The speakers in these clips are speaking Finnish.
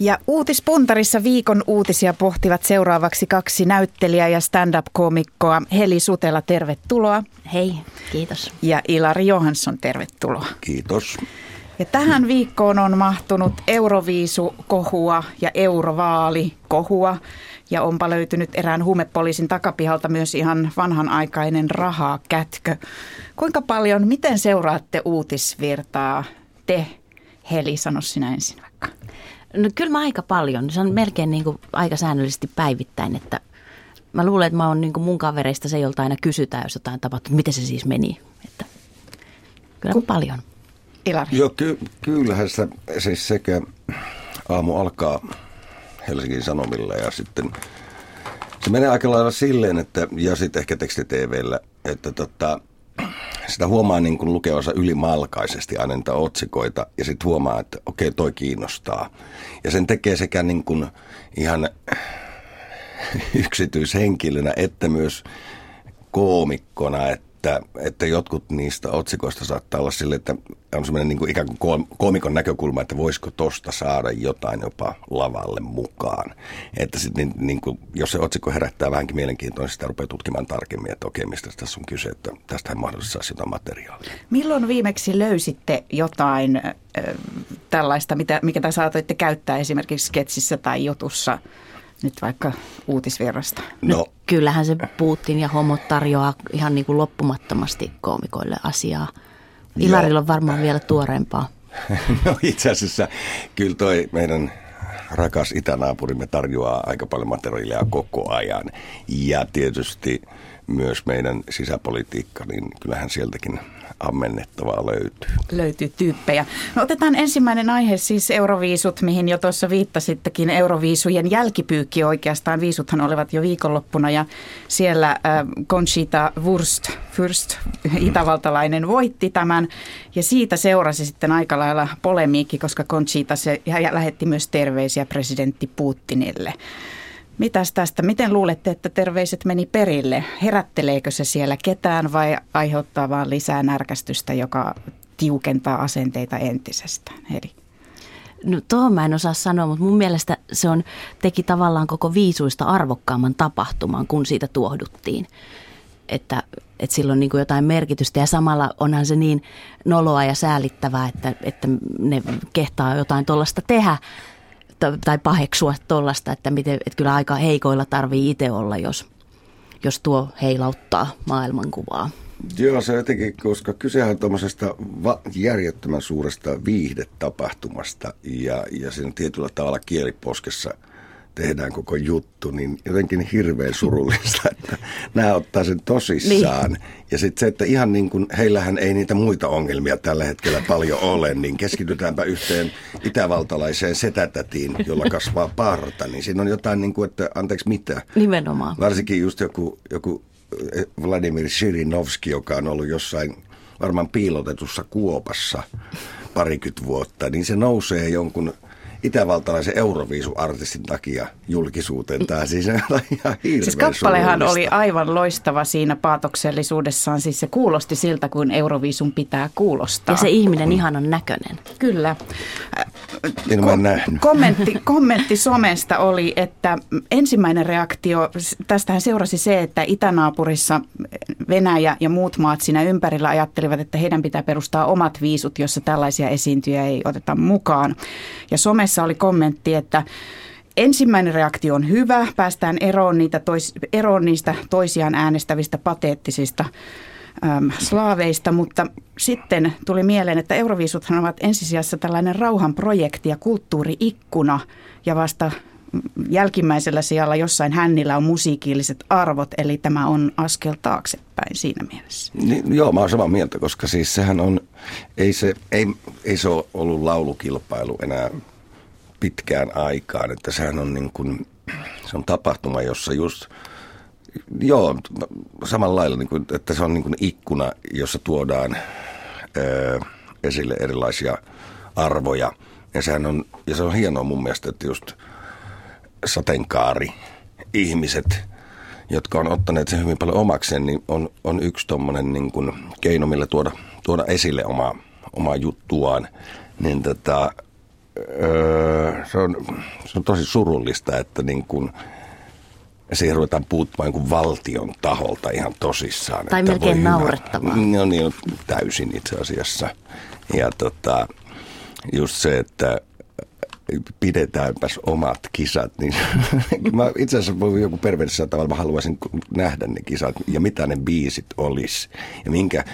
Ja uutispuntarissa viikon uutisia pohtivat seuraavaksi kaksi näyttelijää ja stand-up-koomikkoa. Heli Sutela, tervetuloa. Hei, kiitos. Ja Ilari Johansson, tervetuloa. Kiitos. Ja tähän viikkoon on mahtunut Euroviisu-kohua ja Eurovaali-kohua. Ja onpa löytynyt erään huumepoliisin takapihalta myös ihan vanhanaikainen rahaa kätkö. Kuinka paljon, miten seuraatte uutisvirtaa te, Heli, sano sinä ensin. No kyllä mä aika paljon. Se on melkein niin kuin aika säännöllisesti päivittäin, että mä luulen, että mä oon niin kuin mun kavereista se, jolta aina kysytään, jos jotain tapahtuu, miten se siis meni. Että kyllä Ku- paljon. Ilari. Joo, ky- kyllähän sitä siis sekä aamu alkaa Helsingin Sanomilla ja sitten se menee aika lailla silleen, että, ja sitten ehkä tekstiteveillä, että tota, sitä huomaa niin kuin lukevansa ylimalkaisesti aina niitä otsikoita ja sitten huomaa, että okei, toi kiinnostaa. Ja sen tekee sekä niin kuin ihan yksityishenkilönä että myös koomikkona, että että, että jotkut niistä otsikoista saattaa olla sille, että on semmoinen niin ikään kuin koomikon näkökulma, että voisiko tosta saada jotain jopa lavalle mukaan. Että sit niin, niin kuin, jos se otsikko herättää vähänkin mielenkiintoa, niin sitä rupeaa tutkimaan tarkemmin, että okei, mistä tässä on kyse, että tästähän mahdollisesti saisi jotain materiaalia. Milloin viimeksi löysitte jotain äh, tällaista, mitä, mikä te saatoitte käyttää esimerkiksi sketsissä tai jutussa – nyt vaikka uutisvirrasta? No, no kyllähän se Putin ja homot tarjoaa ihan niin kuin loppumattomasti koomikoille asiaa. Ilarilla on varmaan vielä tuoreempaa. No itse asiassa kyllä toi meidän rakas itänaapurimme tarjoaa aika paljon materiaalia koko ajan. Ja tietysti myös meidän sisäpolitiikka, niin kyllähän sieltäkin ammennettavaa löytyy. Löytyy tyyppejä. No otetaan ensimmäinen aihe, siis euroviisut, mihin jo tuossa viittasittekin. Euroviisujen jälkipyykki oikeastaan. Viisuthan olivat jo viikonloppuna ja siellä äh, Conchita Wurst, Fürst, itävaltalainen, voitti tämän. Ja siitä seurasi sitten aika lailla polemiikki, koska Conchita se lähetti myös terveisiä presidentti Putinille. Mitäs tästä? Miten luulette, että terveiset meni perille? Herätteleekö se siellä ketään vai aiheuttaa vaan lisää närkästystä, joka tiukentaa asenteita entisestään? Eli. No tuohon mä en osaa sanoa, mutta mun mielestä se on, teki tavallaan koko viisuista arvokkaamman tapahtuman, kun siitä tuohduttiin. Että, että sillä on niin jotain merkitystä ja samalla onhan se niin noloa ja säälittävää, että, että ne kehtaa jotain tuollaista tehdä tai paheksua tuollaista, että, miten, että kyllä aika heikoilla tarvii itse olla, jos, jos tuo heilauttaa maailmankuvaa. Joo, se jotenkin, koska kysehän on tuommoisesta järjettömän suuresta viihdetapahtumasta ja, ja sen tietyllä tavalla kieliposkessa – tehdään koko juttu, niin jotenkin hirveän surullista, että nämä ottaa sen tosissaan. Niin. Ja sitten se, että ihan niin kuin heillähän ei niitä muita ongelmia tällä hetkellä paljon ole, niin keskitytäänpä yhteen itävaltalaiseen setätätiin, jolla kasvaa parta. Niin siinä on jotain niin kuin, että anteeksi mitä. Nimenomaan. Varsinkin just joku, joku eh, Vladimir Shirinovski, joka on ollut jossain varmaan piilotetussa kuopassa parikymmentä vuotta, niin se nousee jonkun itävaltalaisen Euroviisu-artistin takia julkisuuteen. Tämä siis on ihan Siis kappalehan oli aivan loistava siinä paatoksellisuudessaan. Siis se kuulosti siltä, kuin Euroviisun pitää kuulostaa. Ja se ihminen ihan on näköinen. Kyllä. En Ko- kommentti, kommentti somesta oli, että ensimmäinen reaktio, tästähän seurasi se, että itänaapurissa Venäjä ja muut maat siinä ympärillä ajattelivat, että heidän pitää perustaa omat viisut, jossa tällaisia esiintyjä ei oteta mukaan. Ja somessa oli kommentti, että ensimmäinen reaktio on hyvä, päästään eroon, niitä tois, eroon niistä toisiaan äänestävistä pateettisista äm, slaaveista, mutta sitten tuli mieleen, että Euroviisuthan ovat ensisijassa tällainen rauhanprojekti ja kulttuuriikkuna ja vasta jälkimmäisellä sijalla jossain hännillä on musiikilliset arvot, eli tämä on askel taaksepäin siinä mielessä. Niin, joo, mä oon samaa mieltä, koska siis sehän on, ei se, ei, ei se ole ollut laulukilpailu enää pitkään aikaan. Että sehän on niin kuin, se on tapahtuma, jossa just, joo, samalla lailla, niin kuin, että se on niin kuin ikkuna, jossa tuodaan ö, esille erilaisia arvoja. Ja, sehän on, ja se on hienoa mun mielestä, että just sateenkaari ihmiset, jotka on ottaneet sen hyvin paljon omakseen, niin on, on yksi tuommoinen niin keino, millä tuoda, tuoda esille omaa, omaa juttuaan. Niin tota, öö, se, on, se on tosi surullista, että niin kuin, siihen ruvetaan puuttumaan kuin valtion taholta ihan tosissaan. Tai että melkein hyvä- naurettavaa. No niin, täysin itse asiassa. Ja tota, just se, että pidetäänpäs omat kisat, niin mä itse asiassa voi joku perversissä tavalla mä haluaisin nähdä ne kisat ja mitä ne biisit olisi ja minkä,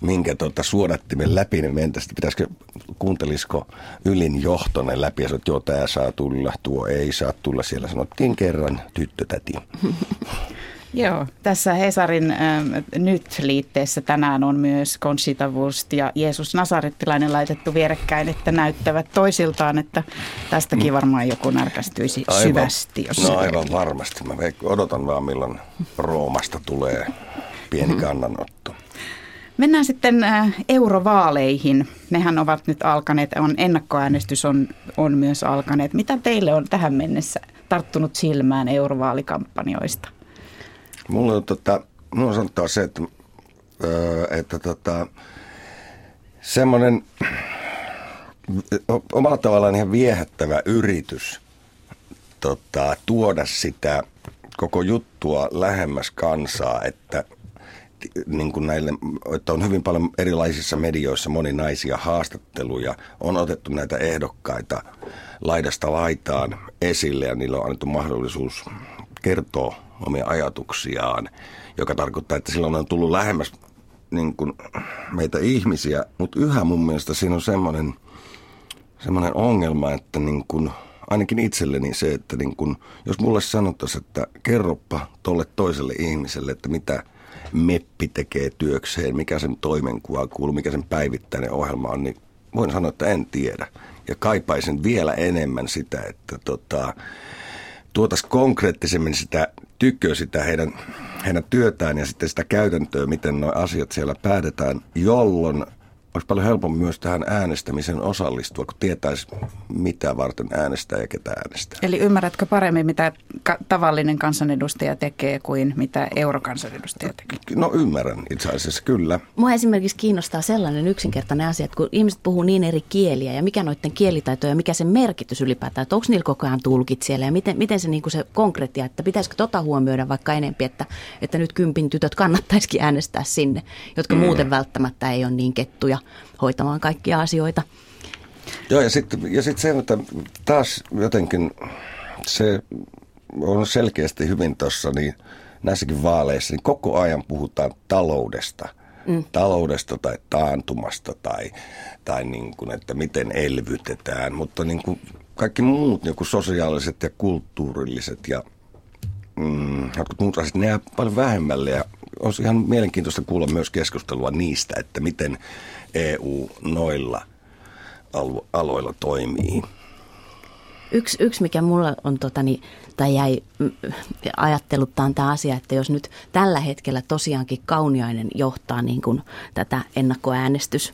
minkä tota suodattimen läpi ne mentäisi, pitäisikö, kuuntelisiko ylin johto ne läpi ja sanoi, että joo, tämä saa tulla, tuo ei saa tulla. Siellä sanottiin kerran tyttötäti. Joo, tässä Hesarin ähm, nyt-liitteessä tänään on myös Conchita Wurst ja Jeesus Nasarettilainen laitettu vierekkäin, että näyttävät toisiltaan, että tästäkin varmaan joku närkästyisi syvästi. Jos no se aivan varmasti. Mä odotan vaan milloin Roomasta tulee pieni kannanotto. Mennään sitten äh, eurovaaleihin. Nehän ovat nyt alkaneet, on ennakkoäänestys on, on myös alkaneet. Mitä teille on tähän mennessä tarttunut silmään eurovaalikampanjoista? Mulla on, tota, mulla on sanottava se, että, öö, että tota, semmoinen omalla tavallaan ihan viehättävä yritys tota, tuoda sitä koko juttua lähemmäs kansaa, että niin kuin näille, että on hyvin paljon erilaisissa medioissa moninaisia haastatteluja, on otettu näitä ehdokkaita laidasta laitaan esille ja niillä on annettu mahdollisuus kertoa omia ajatuksiaan, joka tarkoittaa, että silloin on tullut lähemmäs niin kuin meitä ihmisiä, mutta yhä mun mielestä siinä on semmoinen, semmoinen ongelma, että niin kuin, ainakin itselleni se, että niin kuin, jos mulle sanottaisiin, että kerroppa tolle toiselle ihmiselle, että mitä meppi tekee työkseen, mikä sen toimenkuva kuuluu, mikä sen päivittäinen ohjelma on, niin voin sanoa, että en tiedä. Ja kaipaisin vielä enemmän sitä, että tota, tuotaisiin konkreettisemmin sitä tykköä, sitä heidän, heidän työtään ja sitten sitä käytäntöä, miten nuo asiat siellä päätetään, jolloin olisi paljon helpompi myös tähän äänestämiseen osallistua, kun tietäisi, mitä varten äänestää ja ketä äänestää. Eli ymmärrätkö paremmin, mitä ka- tavallinen kansanedustaja tekee kuin mitä eurokansanedustaja tekee? No ymmärrän itse asiassa, kyllä. Mua esimerkiksi kiinnostaa sellainen yksinkertainen asia, että kun ihmiset puhuu niin eri kieliä ja mikä noiden kielitaito ja mikä sen merkitys ylipäätään, että onko niillä koko ajan tulkit siellä ja miten, miten se, niin kuin se konkreettia, että pitäisikö tota huomioida vaikka enempi, että, että nyt kympin tytöt kannattaisikin äänestää sinne, jotka mm. muuten välttämättä ei ole niin kettuja hoitamaan kaikkia asioita. Joo, ja sitten ja sit se, että taas jotenkin se on selkeästi hyvin tuossa niin näissäkin vaaleissa, niin koko ajan puhutaan taloudesta. Mm. Taloudesta tai taantumasta tai, tai niin kuin, että miten elvytetään, mutta niin kuin kaikki muut niin kuin sosiaaliset ja kulttuurilliset ja mm, jotkut muut asiat, ne jää paljon vähemmälle ja olisi ihan mielenkiintoista kuulla myös keskustelua niistä, että miten EU noilla alu- aloilla toimii. Yksi, yksi mikä mulla on, totani, tai jäi mm, ajatteluttaa on tämä asia, että jos nyt tällä hetkellä tosiaankin Kauniainen johtaa niin kuin tätä ennakkoäänestys,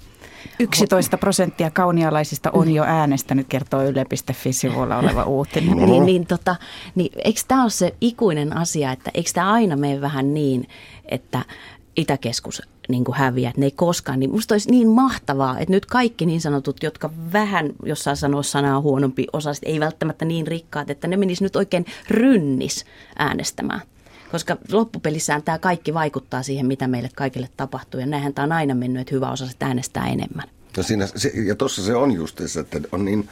11 prosenttia kaunialaisista on jo äänestänyt, kertoo yle.fi-sivuilla oleva uutinen. niin, niin, tota, niin eikö tämä ole se ikuinen asia, että eikö tämä aina mene vähän niin, että Itäkeskus niin kuin häviää, että ne ei koskaan, niin musta olisi niin mahtavaa, että nyt kaikki niin sanotut, jotka vähän, jos saa sanoa sanaa huonompi osaiset, ei välttämättä niin rikkaat, että ne menis nyt oikein rynnis äänestämään. Koska loppupelissään tämä kaikki vaikuttaa siihen, mitä meille kaikille tapahtuu. Ja näinhän tämä on aina mennyt, että hyvä osaiset äänestää enemmän. No siinä, se, ja tuossa se on just se, että on niin,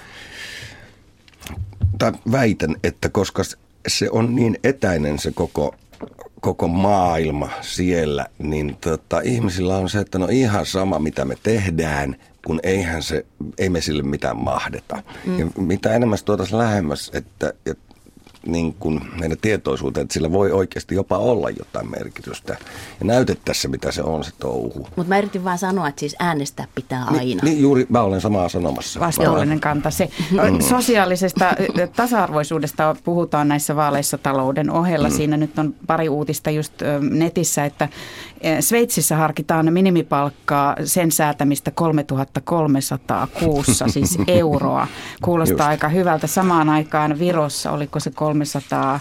tai väitän, että koska se on niin etäinen se koko, koko maailma siellä, niin tota, ihmisillä on se, että no ihan sama mitä me tehdään, kun eihän se, ei me sille mitään mahdeta. Mm. Ja mitä enemmän se tuotaisiin lähemmäs, että, että niin kuin meidän tietoisuuteen, että sillä voi oikeasti jopa olla jotain merkitystä. Ja näytettäisiin se, mitä se on se touhu. Mutta mä yritin vaan sanoa, että siis äänestää pitää aina. Niin, niin juuri mä olen samaa sanomassa. Vastuullinen kanta se. Sosiaalisesta ö, tasa-arvoisuudesta puhutaan näissä vaaleissa talouden ohella. Siinä nyt on pari uutista just netissä, että Sveitsissä harkitaan minimipalkkaa sen säätämistä 3300 kuussa, siis euroa. Kuulostaa Just. aika hyvältä. Samaan aikaan Virossa, oliko se 300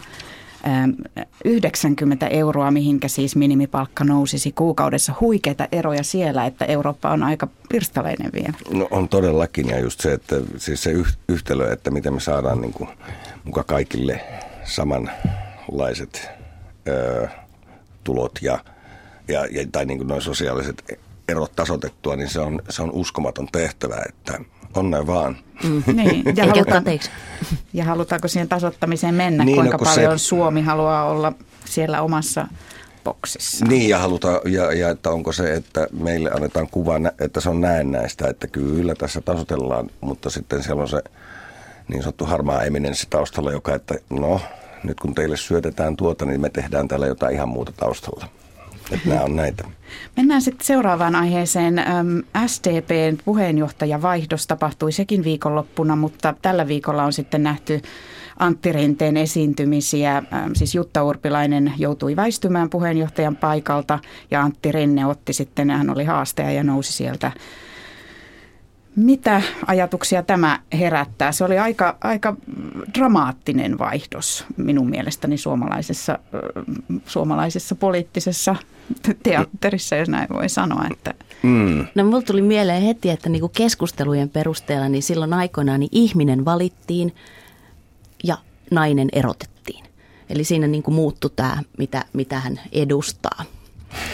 90 euroa, mihinkä siis minimipalkka nousisi kuukaudessa. Huikeita eroja siellä, että Eurooppa on aika pirstaleinen vielä. No on todellakin ja just se, että siis se yhtälö, että miten me saadaan niin kuin, muka kaikille samanlaiset ö, tulot ja, ja, ja tai niin kuin noin sosiaaliset erot tasotettua, niin se on, se on uskomaton tehtävä, että Onnea vaan. Mm. Niin, ja, halutaan, ja halutaanko siihen tasottamiseen mennä? Niin, no Kuinka no, paljon se... Suomi haluaa olla siellä omassa boksissa? Niin, ja, halutaan, ja, ja että onko se, että meille annetaan kuva, että se on näennäistä, että kyllä tässä tasotellaan, mutta sitten siellä on se niin sanottu harmaa eminenssi taustalla, joka, että no, nyt kun teille syötetään tuota, niin me tehdään täällä jotain ihan muuta taustalla. Että nämä on näitä. Mennään sitten seuraavaan aiheeseen. SDPn puheenjohtajavaihdos tapahtui sekin viikonloppuna, mutta tällä viikolla on sitten nähty Antti Rinteen esiintymisiä. Siis Jutta Urpilainen joutui väistymään puheenjohtajan paikalta ja Antti Rinne otti sitten, hän oli haastaja ja nousi sieltä mitä ajatuksia tämä herättää? Se oli aika, aika dramaattinen vaihdos minun mielestäni suomalaisessa, suomalaisessa poliittisessa teatterissa, jos näin voi sanoa. Että. Mm. No mulla tuli mieleen heti, että niinku keskustelujen perusteella niin silloin aikoinaan niin ihminen valittiin ja nainen erotettiin. Eli siinä niinku muuttui tämä, mitä, mitä hän edustaa.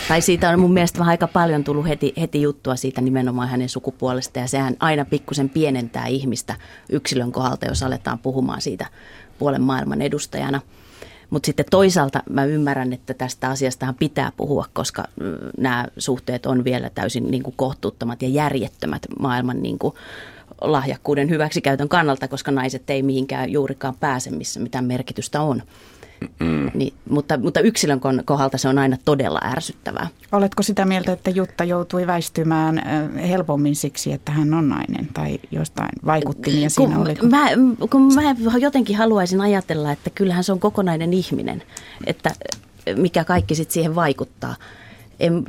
Tai siitä on mun mielestä vähän aika paljon tullut heti, heti juttua siitä nimenomaan hänen sukupuolesta ja sehän aina pikkusen pienentää ihmistä yksilön kohdalta, jos aletaan puhumaan siitä puolen maailman edustajana. Mutta sitten toisaalta mä ymmärrän, että tästä asiasta pitää puhua, koska nämä suhteet on vielä täysin niin kuin kohtuuttomat ja järjettömät maailman niin kuin lahjakkuuden hyväksikäytön kannalta, koska naiset ei mihinkään juurikaan pääse, missä mitään merkitystä on. Mm. Niin, mutta, mutta yksilön kohdalta se on aina todella ärsyttävää. Oletko sitä mieltä, että Jutta joutui väistymään helpommin siksi, että hän on nainen tai jostain vaikuttimia siinä kun oli? Mä, kun mä jotenkin haluaisin ajatella, että kyllähän se on kokonainen ihminen, että mikä kaikki sitten siihen vaikuttaa. En,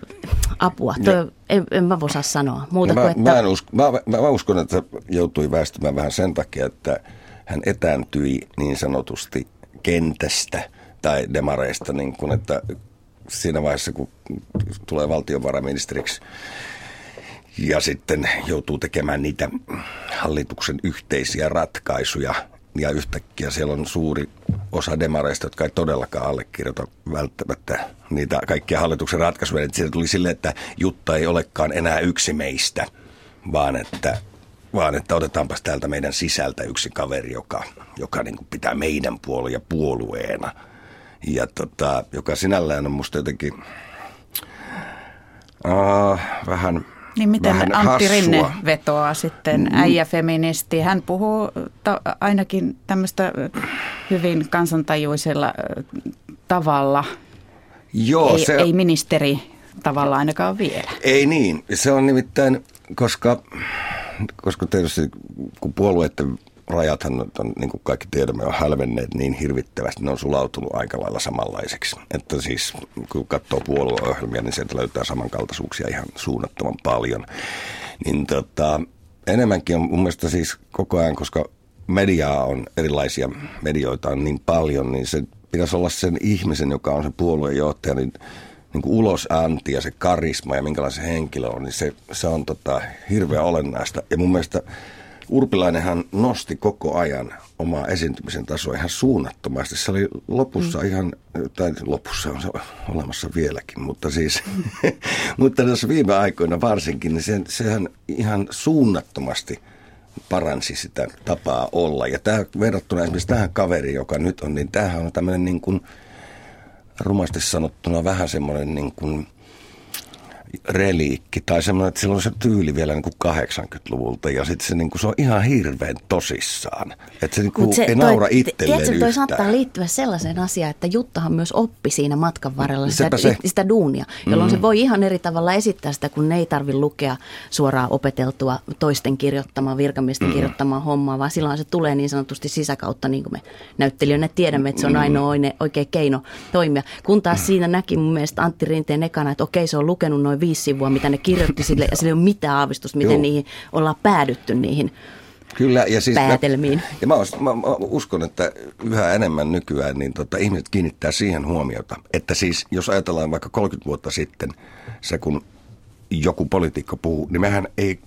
apua, toi, en, en mä osaa sanoa. Muuta mä, kuin, että... mä, en usko, mä, mä, mä uskon, että joutui väistymään vähän sen takia, että hän etääntyi niin sanotusti kentästä tai demareista, niin kun, että siinä vaiheessa, kun tulee valtiovarainministeriksi ja sitten joutuu tekemään niitä hallituksen yhteisiä ratkaisuja, ja yhtäkkiä siellä on suuri osa demareista, jotka ei todellakaan allekirjoita välttämättä niitä kaikkia hallituksen ratkaisuja. Siitä tuli silleen, että Jutta ei olekaan enää yksi meistä, vaan että vaan että otetaanpas täältä meidän sisältä yksi kaveri, joka, joka niin kuin pitää meidän puolia puolueena. Ja tota, joka sinällään on musta jotenkin uh, vähän niin miten vähän Antti hassua. Rinne vetoaa sitten mm. äijäfeministi? Hän puhuu ta- ainakin tämmöistä hyvin kansantajuisella tavalla. Joo, ei, se... ei ministeri tavalla ainakaan vielä. Ei niin. Se on nimittäin, koska koska tietysti kun puolueiden rajathan on, niin kuin kaikki tiedämme, on hälvenneet niin hirvittävästi, ne on sulautunut aika lailla samanlaiseksi. Että siis kun katsoo puolueohjelmia, niin sieltä löytää samankaltaisuuksia ihan suunnattoman paljon. Niin tota, enemmänkin on mun mielestä siis koko ajan, koska mediaa on erilaisia, medioita on niin paljon, niin se pitäisi olla sen ihmisen, joka on se puoluejohtaja, niin niin kuin ulosanti ja se karisma ja minkälainen se henkilö on, niin se, se on tota, hirveän olennaista. Ja mun mielestä Urpilainenhan nosti koko ajan omaa esiintymisen tasoa ihan suunnattomasti. Se oli lopussa mm. ihan, tai lopussa on se olemassa vieläkin, mutta siis, mutta tässä viime aikoina varsinkin, niin se, sehän ihan suunnattomasti paransi sitä tapaa olla. Ja tämä verrattuna esimerkiksi tähän kaveriin, joka nyt on, niin tämähän on tämmöinen niin kuin – rumasti sanottuna vähän semmoinen niin kuin reliikki tai semmoinen, että sillä on se tyyli vielä niin kuin 80-luvulta ja sitten se, niin kuin, se on ihan hirveän tosissaan. Että se, niin kuin se ei toi, naura itselleen Tiedätkö, toi saattaa liittyä sellaiseen asiaan, että Juttahan myös oppi siinä matkan varrella sitä, se. sitä duunia, jolloin mm. se voi ihan eri tavalla esittää sitä, kun ne ei tarvitse lukea suoraan opeteltua toisten kirjoittamaan, virkamiesten mm. kirjoittamaan hommaa, vaan silloin se tulee niin sanotusti sisäkautta, niin kuin me näyttelijöinä tiedämme, että se on mm. ainoa oikea keino toimia. Kun taas siinä näki mun mielestä Antti Rinteen ekana, että okei se on lukenut noin viisi sivua, mitä ne kirjoitti sille, ja sillä ei ole mitään aavistusta, miten Joo. niihin ollaan päädytty niihin Kyllä, ja siis päätelmiin. Mä, ja mä, mä, mä uskon, että yhä enemmän nykyään niin tota, ihmiset kiinnittää siihen huomiota, että siis jos ajatellaan vaikka 30 vuotta sitten, se kun joku poliitikko puhuu, niin mehän ei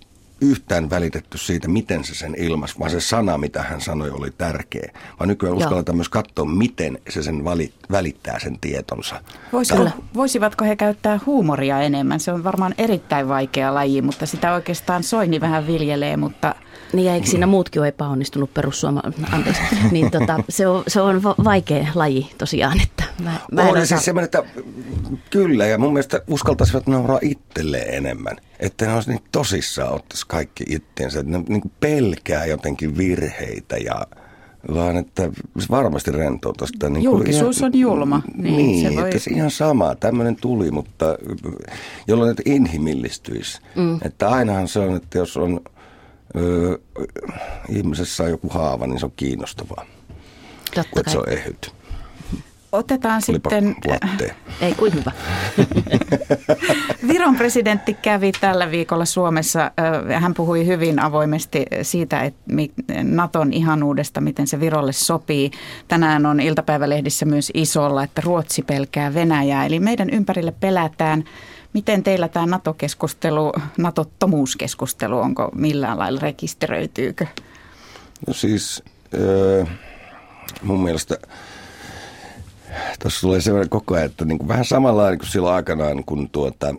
yhtään välitetty siitä, miten se sen ilmaisi, vaan se sana, mitä hän sanoi, oli tärkeä. Vaan nykyään uskalletaan myös katsoa, miten se sen vali, välittää sen tietonsa. Voisiko, voisivatko he käyttää huumoria enemmän? Se on varmaan erittäin vaikea laji, mutta sitä oikeastaan Soini vähän viljelee, mutta... Niin ja eikö siinä muutkin ole epäonnistunut perussuoma... Anteeksi. niin tota, se, on, se on vaikea laji tosiaan, että mä, mä on osaa... siis semmoinen, että kyllä ja mun mielestä uskaltaisivat nauraa itselleen enemmän. Että ne olisi niin tosissaan ottaisi kaikki itteensä, että ne niin kuin pelkää jotenkin virheitä ja vaan että se varmasti rentoutuu sitä. Niin Julkisuus ihan, on julma. Niin, niin se voi... että se ihan sama. Tämmöinen tuli, mutta jolloin että inhimillistyisi. Mm. Että ainahan se on, että jos on ö, ihmisessä on joku haava, niin se on kiinnostavaa. Totta Että se on ehyt. Otetaan Olipa sitten... Latte. Ei kuin hyvä. Viron presidentti kävi tällä viikolla Suomessa. Hän puhui hyvin avoimesti siitä, että Naton ihanuudesta, miten se Virolle sopii. Tänään on iltapäivälehdissä myös isolla, että Ruotsi pelkää Venäjää. Eli meidän ympärille pelätään. Miten teillä tämä NATO-keskustelu, NATO-tomuuskeskustelu, onko millään lailla rekisteröityykö? No siis mun mielestä tuossa tulee sellainen koko ajan, että niin kuin vähän samalla kuin silloin aikanaan, kun tuota,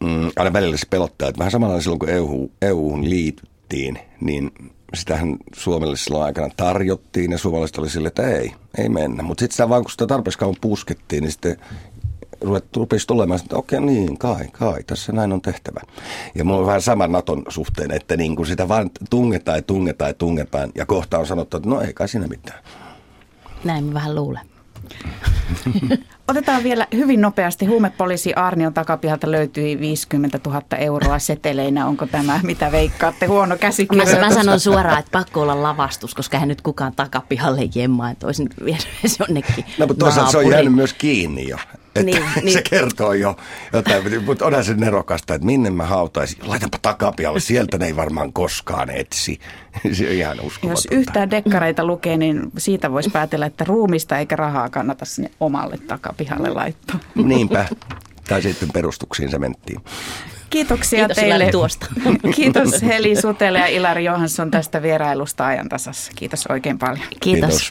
mm, aina välillä se pelottaa, että vähän samalla silloin kun EU, EU-hun liityttiin, niin sitähän Suomelle silloin aikana tarjottiin ja suomalaiset oli sille, että ei, ei mennä. Mutta sitten sitä vaan kun sitä tarpeeksi kauan puskettiin, niin sitten rupesi tulemaan, että okei niin, kai, kai, tässä näin on tehtävä. Ja mulla on vähän sama Naton suhteen, että niin kuin sitä vaan tungetaan ja tungetaan ja tungetaan ja kohta on sanottu, että no ei kai siinä mitään. Näin mä vähän luulen. Otetaan vielä hyvin nopeasti. Huumepoliisi Arnion takapihalta löytyi 50 000 euroa seteleinä. Onko tämä, mitä veikkaatte, huono käsikirjoitus? Mä, mä sanon suoraan, että pakko olla lavastus, koska hän nyt kukaan takapihalle jemmaa, että olisin vienyt jonnekin No, mutta toisaalta se on jäänyt myös kiinni jo. Että niin, niin. se kertoo jo jotain, mutta onhan se nerokasta, että minne mä hautaisin. Laitanpa takapialle, sieltä ne ei varmaan koskaan etsi. Se on ihan uskomatonta. Jos yhtään dekkareita lukee, niin siitä voisi päätellä, että ruumista eikä rahaa kannata sinne omalle takapihalle laittaa. Niinpä. Tai sitten perustuksiin sementtiin. Kiitoksia Kiitos teille. tuosta. Kiitos Heli Sutele ja Ilari Johansson tästä vierailusta ajan tasassa. Kiitos oikein paljon. Kiitos. Kiitos.